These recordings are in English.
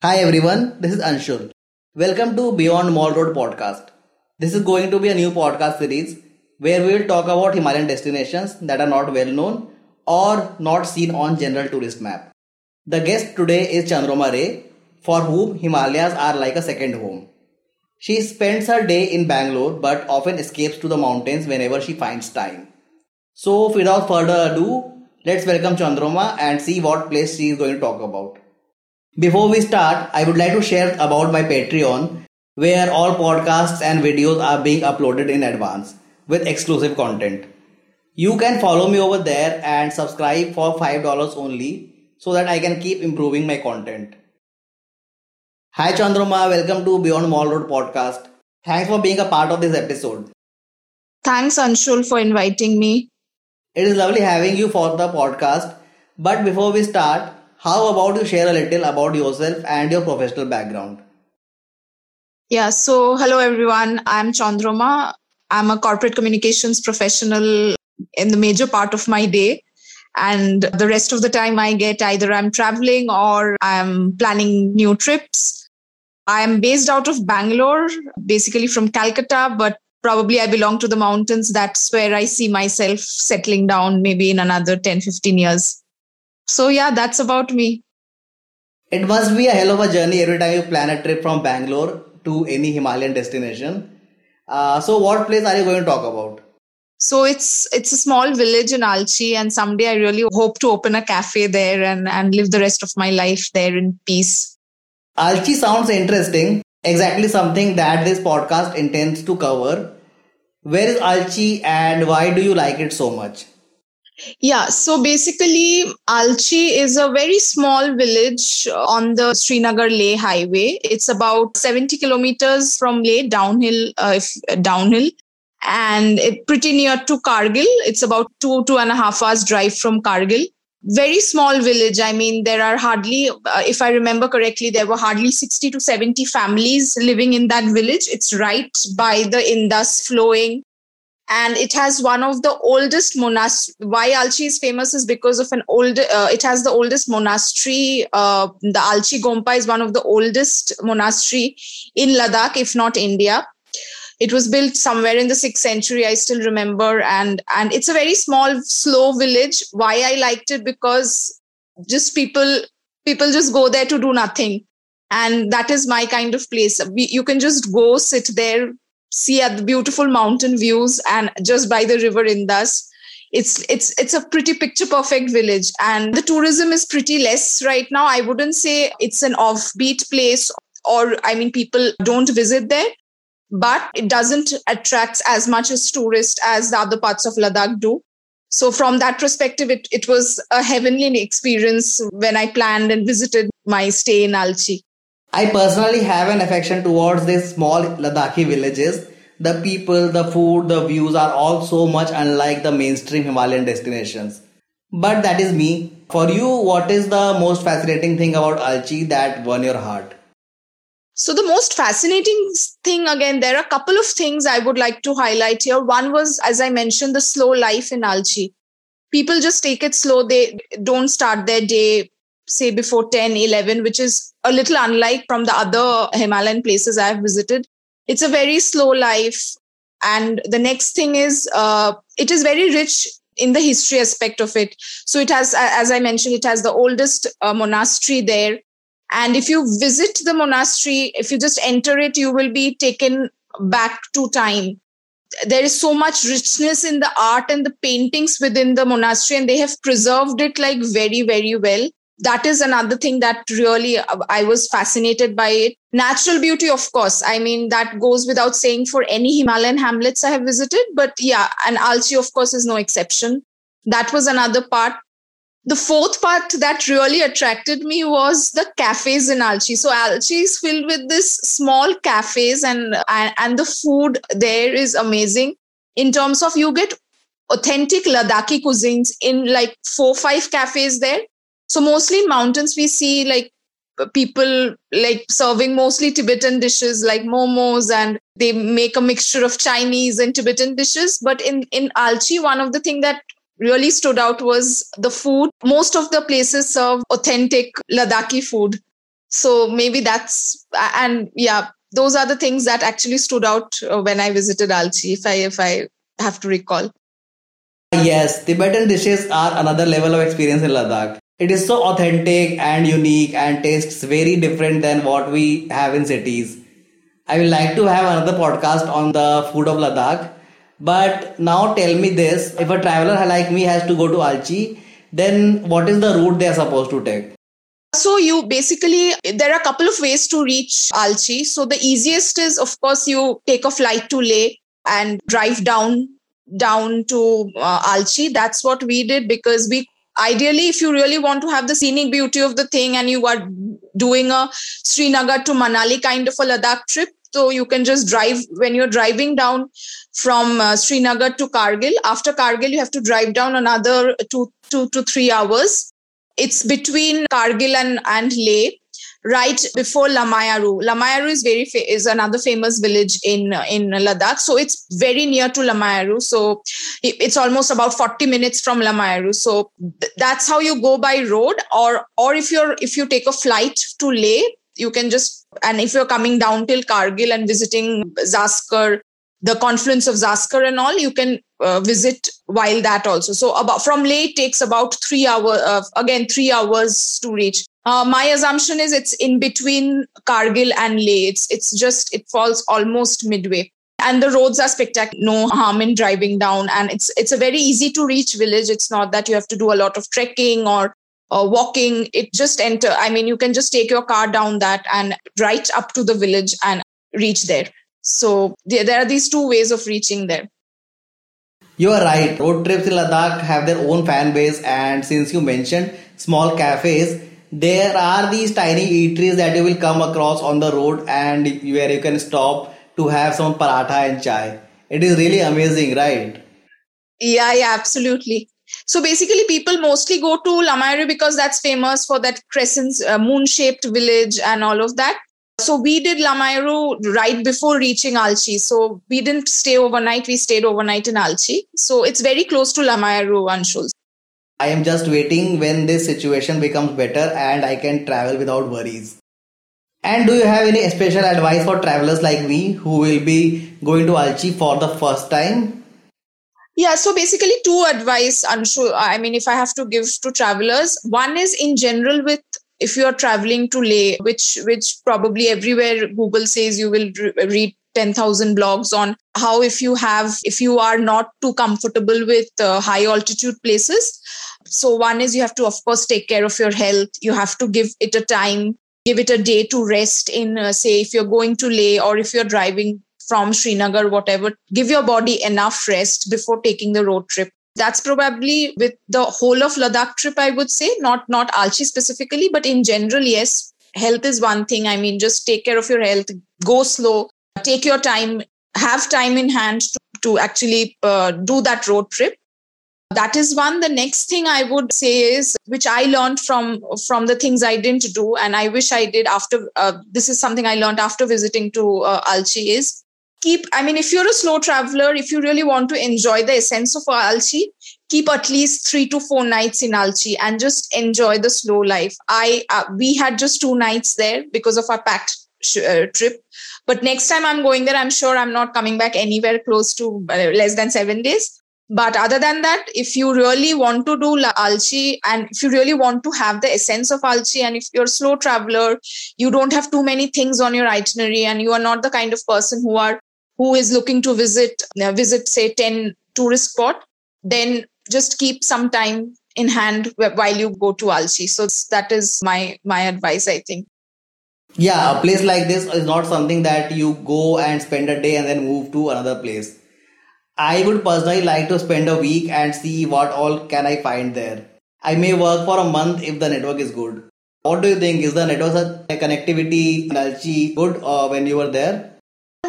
Hi everyone, this is Anshul. Welcome to Beyond Mall Road podcast. This is going to be a new podcast series where we will talk about Himalayan destinations that are not well known or not seen on general tourist map. The guest today is Chandroma Ray, for whom Himalayas are like a second home. She spends her day in Bangalore but often escapes to the mountains whenever she finds time. So without further ado, let's welcome Chandroma and see what place she is going to talk about. Before we start, I would like to share about my Patreon where all podcasts and videos are being uploaded in advance with exclusive content. You can follow me over there and subscribe for $5 only so that I can keep improving my content. Hi Chandroma, welcome to Beyond Mall Road podcast. Thanks for being a part of this episode. Thanks, Anshul, for inviting me. It is lovely having you for the podcast. But before we start, how about you share a little about yourself and your professional background? Yeah, so hello everyone. I'm Chandroma. I'm a corporate communications professional in the major part of my day. And the rest of the time I get either I'm traveling or I'm planning new trips. I'm based out of Bangalore, basically from Calcutta, but probably I belong to the mountains. That's where I see myself settling down maybe in another 10, 15 years. So, yeah, that's about me. It must be a hell of a journey every time you plan a trip from Bangalore to any Himalayan destination. Uh, so, what place are you going to talk about? So it's it's a small village in Alchi, and someday I really hope to open a cafe there and and live the rest of my life there in peace. Alchi sounds interesting. Exactly something that this podcast intends to cover. Where is Alchi and why do you like it so much? Yeah, so basically, Alchi is a very small village on the Srinagar Leh highway. It's about 70 kilometers from Leh downhill, uh, if, uh, downhill, and it pretty near to Kargil. It's about two two and a half hours drive from Kargil. Very small village. I mean, there are hardly, uh, if I remember correctly, there were hardly 60 to 70 families living in that village. It's right by the Indus flowing and it has one of the oldest monasteries. Why Alchi is famous is because of an old. Uh, it has the oldest monastery. Uh, the Alchi Gompa is one of the oldest monastery in Ladakh, if not India. It was built somewhere in the sixth century. I still remember, and and it's a very small, slow village. Why I liked it because just people people just go there to do nothing and that is my kind of place you can just go sit there see at the beautiful mountain views and just by the river Indus. It's it's it's a pretty picture perfect village, and the tourism is pretty less right now. I wouldn't say it's an offbeat place, or I mean, people don't visit there, but it doesn't attract as much as tourists as the other parts of Ladakh do. So from that perspective, it, it was a heavenly experience when I planned and visited my stay in Alchi. I personally have an affection towards these small Ladakhi villages. The people, the food, the views are all so much unlike the mainstream Himalayan destinations. But that is me. For you, what is the most fascinating thing about Alchi that won your heart? So, the most fascinating thing, again, there are a couple of things I would like to highlight here. One was, as I mentioned, the slow life in Alchi. People just take it slow. They don't start their day say before 10 11 which is a little unlike from the other himalayan places i've visited. It's a very slow life. And the next thing is uh, it is very rich in the history aspect of it. So it has as i mentioned it has the oldest uh, monastery there. And if you visit the monastery if you just enter it you will be taken back to time. There is so much richness in the art and the paintings within the monastery and they have preserved it like very very well that is another thing that really uh, I was fascinated by it. Natural beauty, of course. I mean, that goes without saying for any Himalayan hamlets I have visited. But yeah, and Alchi, of course, is no exception. That was another part. The fourth part that really attracted me was the cafes in Alchi. So Alchi is filled with this small cafes and, and, and the food there is amazing in terms of you get authentic Ladakhi cuisines in like four, five cafes there so mostly in mountains, we see like people like serving mostly Tibetan dishes like momos and they make a mixture of Chinese and Tibetan dishes. But in, in Alchi, one of the things that really stood out was the food. Most of the places serve authentic Ladakhi food. So maybe that's and yeah, those are the things that actually stood out uh, when I visited Alchi. If I if I have to recall. Yes, Tibetan dishes are another level of experience in Ladakh. It is so authentic and unique and tastes very different than what we have in cities. I would like to have another podcast on the food of Ladakh. But now tell me this if a traveler like me has to go to Alchi, then what is the route they are supposed to take? So you basically there are a couple of ways to reach Alchi. So the easiest is of course you take a flight to Leh and drive down down to uh, Alchi. That's what we did because we ideally if you really want to have the scenic beauty of the thing and you are doing a Srinagar to Manali kind of a Ladakh trip, so you can just drive when you're driving down from uh, Srinagar to Kargil. After Kargil, you have to drive down another two, two to three hours. It's between Kargil and, and Leh, right before Lamayuru. Lamayuru is very fa- is another famous village in in Ladakh, so it's very near to Lamayuru. So it's almost about forty minutes from Lamayuru. So th- that's how you go by road, or or if you're if you take a flight to Leh, you can just and if you're coming down till Kargil and visiting Zanskar, the confluence of Zanskar and all, you can uh, visit while that also. So about from Leh takes about three hours. Uh, again, three hours to reach. Uh, my assumption is it's in between Kargil and Leh. It's it's just it falls almost midway. And the roads are spectacular. No harm in driving down, and it's it's a very easy to reach village. It's not that you have to do a lot of trekking or uh, walking it just enter i mean you can just take your car down that and right up to the village and reach there so there, there are these two ways of reaching there. You are right. Road trips in ladakh have their own fan base and since you mentioned small cafes there are these tiny eateries that you will come across on the road and where you can stop to have some paratha and chai. It is really amazing right? Yeah yeah absolutely. So basically, people mostly go to Lamayuru because that's famous for that crescent, uh, moon-shaped village and all of that. So we did Lamayuru right before reaching Alchi. So we didn't stay overnight. We stayed overnight in Alchi. So it's very close to Lamayuru, Anshul. I am just waiting when this situation becomes better and I can travel without worries. And do you have any special advice for travelers like me who will be going to Alchi for the first time? Yeah, so basically, two advice, Anshu. I mean, if I have to give to travelers, one is in general with if you are traveling to Leh, which which probably everywhere Google says you will re- read 10,000 blogs on how if you have if you are not too comfortable with uh, high altitude places so one is you have to of course take care of your health you have to give it a time give it a day to rest in uh, say if you're going to leh or if you're driving from Srinagar, whatever, give your body enough rest before taking the road trip. That's probably with the whole of Ladakh trip, I would say, not not Alchi specifically, but in general, yes, health is one thing. I mean, just take care of your health, go slow, take your time, have time in hand to, to actually uh, do that road trip. That is one. The next thing I would say is, which I learned from from the things I didn't do, and I wish I did after. Uh, this is something I learned after visiting to uh, Alchi. Is keep i mean if you're a slow traveler if you really want to enjoy the essence of alchi keep at least 3 to 4 nights in alchi and just enjoy the slow life. I uh, we had just two nights there because of our packed sh- uh, trip. But next time i'm going there i'm sure i'm not coming back anywhere close to uh, less than 7 days. But other than that, if you really want to do Alchi and if you really want to have the essence of Alchi, and if you're a slow traveler, you don't have too many things on your itinerary, and you are not the kind of person who are who is looking to visit uh, visit say 10 tourist spot then just keep some time in hand while you go to alchi. So that is my my advice i think. Yeah a place like this is not something that you go and spend a day and then move to another place. I would personally like to spend a week and see what all can i find there. I may work for a month if the network is good. What do you think? Is the network connectivity in alchi good uh, when you were there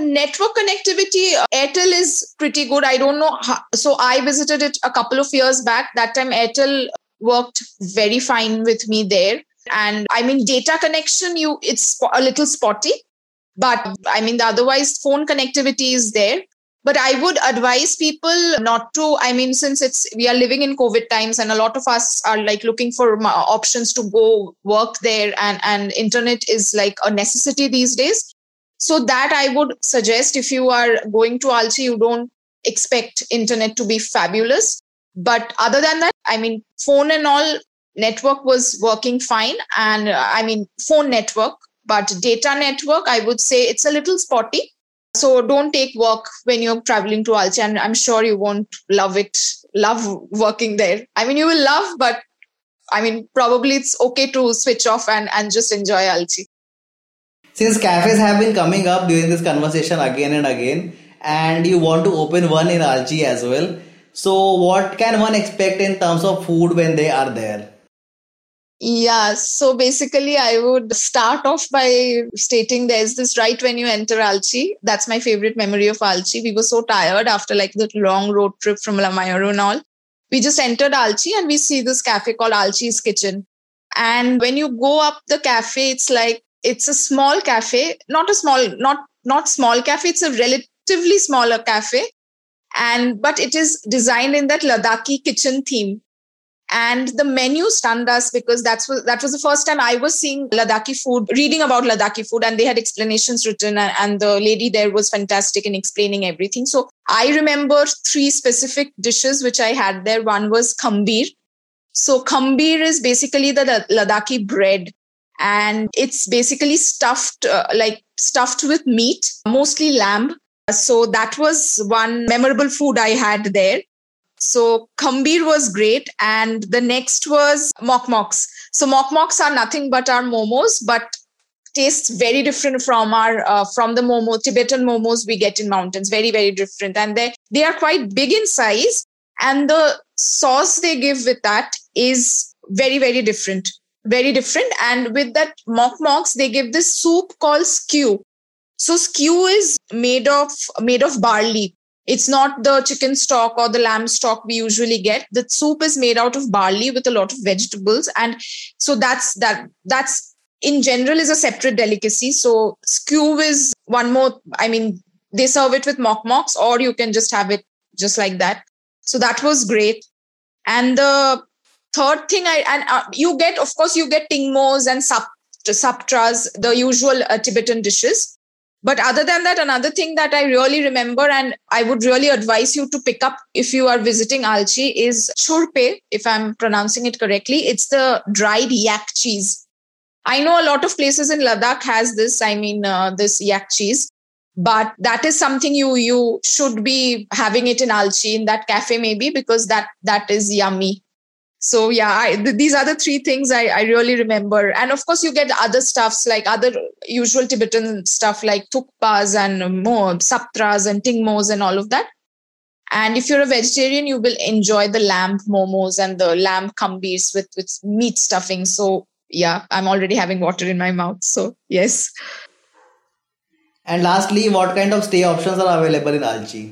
network connectivity uh, airtel is pretty good. I don't know how, so i visited it a couple of years back. That time airtel worked very fine with me there. And i mean data connection you it's a little spotty but i mean the otherwise phone connectivity is there. But i would advise people not to i mean since it's we are living in covid times and a lot of us are like looking for options to go work there and and internet is like a necessity these days so that i would suggest if you are going to alchi you don't expect internet to be fabulous but other than that i mean phone and all network was working fine and uh, i mean phone network but data network i would say it's a little spotty so don't take work when you're traveling to Alchi, and I'm sure you won't love it, love working there. I mean, you will love, but I mean, probably it's okay to switch off and, and just enjoy Alchi. Since cafes have been coming up during this conversation again and again, and you want to open one in Alchi as well, so what can one expect in terms of food when they are there? Yeah, so basically, I would start off by stating there's this right when you enter Alchi. That's my favorite memory of Alchi. We were so tired after like the long road trip from La Lamayuru and all. We just entered Alchi and we see this cafe called Alchi's Kitchen. And when you go up the cafe, it's like it's a small cafe, not a small, not not small cafe. It's a relatively smaller cafe, and but it is designed in that Ladakhi kitchen theme and the menu stunned us because that's that was the first time I was seeing Ladakhi food, reading about Ladakhi food, and they had explanations written, and, and the lady there was fantastic in explaining everything. So I remember three specific dishes which I had there. One was khambir. So khambir is basically the Ladakhi bread, and it's basically stuffed uh, like stuffed with meat, mostly lamb. So that was one memorable food I had there. So Khambir was great. And the next was Mok Moks. So Mok Moks are nothing but our momos, but tastes very different from our uh, from the momo tibetan momos we get in mountains very very different and they they are quite big in size and the sauce they give with that is very very different very different and with that mok moks they give this soup called skyu so skyu is made of made of barley it's not the chicken stock or the lamb stock we usually get. The soup is made out of barley with a lot of vegetables. And so that's that that's in general is a separate delicacy. So skyu is one more, I mean, they serve it with mok moks, or you can just have it just like that. So that was great. And the third thing I and uh, you get, of course, you get tingmos and sap, saptras, the usual uh, Tibetan dishes. But other than that, another thing that I really remember and I would really advise you to pick up if you are visiting Alchi is churpe, if I'm pronouncing it correctly. It's the dried yak cheese. I know a lot of places in Ladakh has this, I mean, uh, this yak cheese but that is something you you should be having it in alchi in that cafe maybe because that that is yummy so yeah I, th- these are the three things I, I really remember. And of course you get other stuffs like other usual tibetan stuff like thukpas and more saptras and tingmos and all of that. And if you're a vegetarian you will enjoy the lamb momos and the lamb khambirs with with meat stuffing. So yeah i'm already having water in my mouth. So yes. And lastly what kind of stay options are available in alchi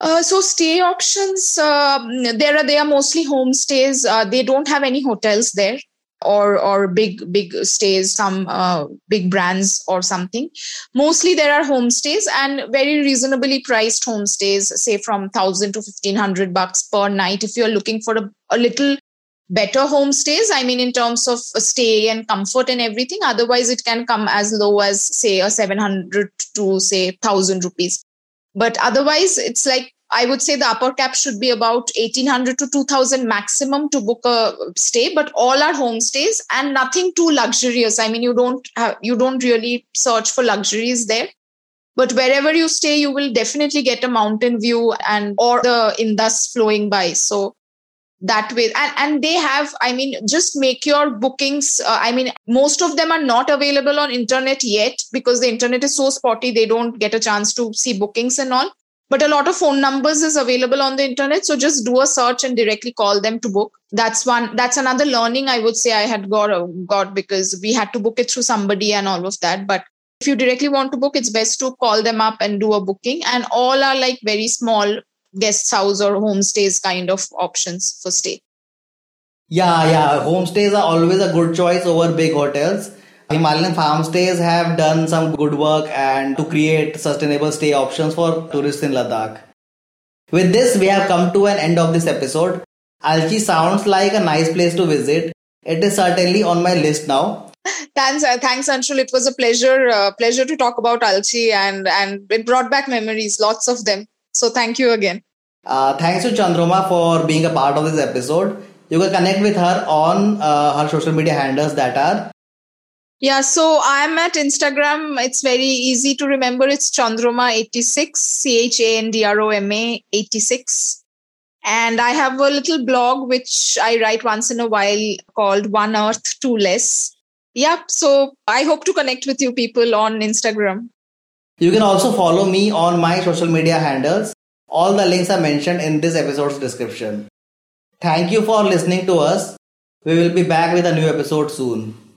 uh, so stay options, uh, there are they are mostly homestays. Uh, they don't have any hotels there, or or big big stays, some uh, big brands or something. Mostly there are homestays and very reasonably priced homestays, say from thousand to fifteen hundred bucks per night. If you're looking for a, a little better homestays, I mean in terms of stay and comfort and everything. Otherwise, it can come as low as say a seven hundred to say thousand rupees but otherwise, it's like I would say the upper cap should be about 1800 to 2000 maximum to book a stay, but all are homestays and nothing too luxurious. I mean, you don't have, you don't really search for luxuries there. But wherever you stay, you will definitely get a mountain view and or the Indus flowing by. So that way. And, and they have i mean just make your bookings uh, i mean most of them are not available on internet yet because the internet is so spotty they don't get a chance to see bookings and all. But a lot of phone numbers is available on the internet. So just do a search and directly call them to book. That's one that's another learning i would say i had got uh, got because we had to book it through somebody and all of that. But if you directly want to book it's best to call them up and do a booking. And all are like very small guest house or homestays kind of options for stay yeah yeah homestays are always a good choice over big hotels Himalayan farm stays have done some good work and to create sustainable stay options for tourists in Ladakh. With this, we have come to an end of this episode. Alchi sounds like a nice place to visit. It is certainly on my list now. Thanks, uh, thanks, Anshul. It was a pleasure, uh, pleasure to talk about Alchi, and and it brought back memories, lots of them. So thank you again. Uh, thanks to Chandroma for being a part of this episode. You can connect with her on uh, her social media handles that are. Yeah, so I'm at Instagram. It's very easy to remember. It's Chandroma86, C H A N D R O M A 86. And I have a little blog which I write once in a while called One Earth Two Less. Yep, so I hope to connect with you people on Instagram. You can also follow me on my social media handles. All the links are mentioned in this episode's description. Thank you for listening to us. We will be back with a new episode soon.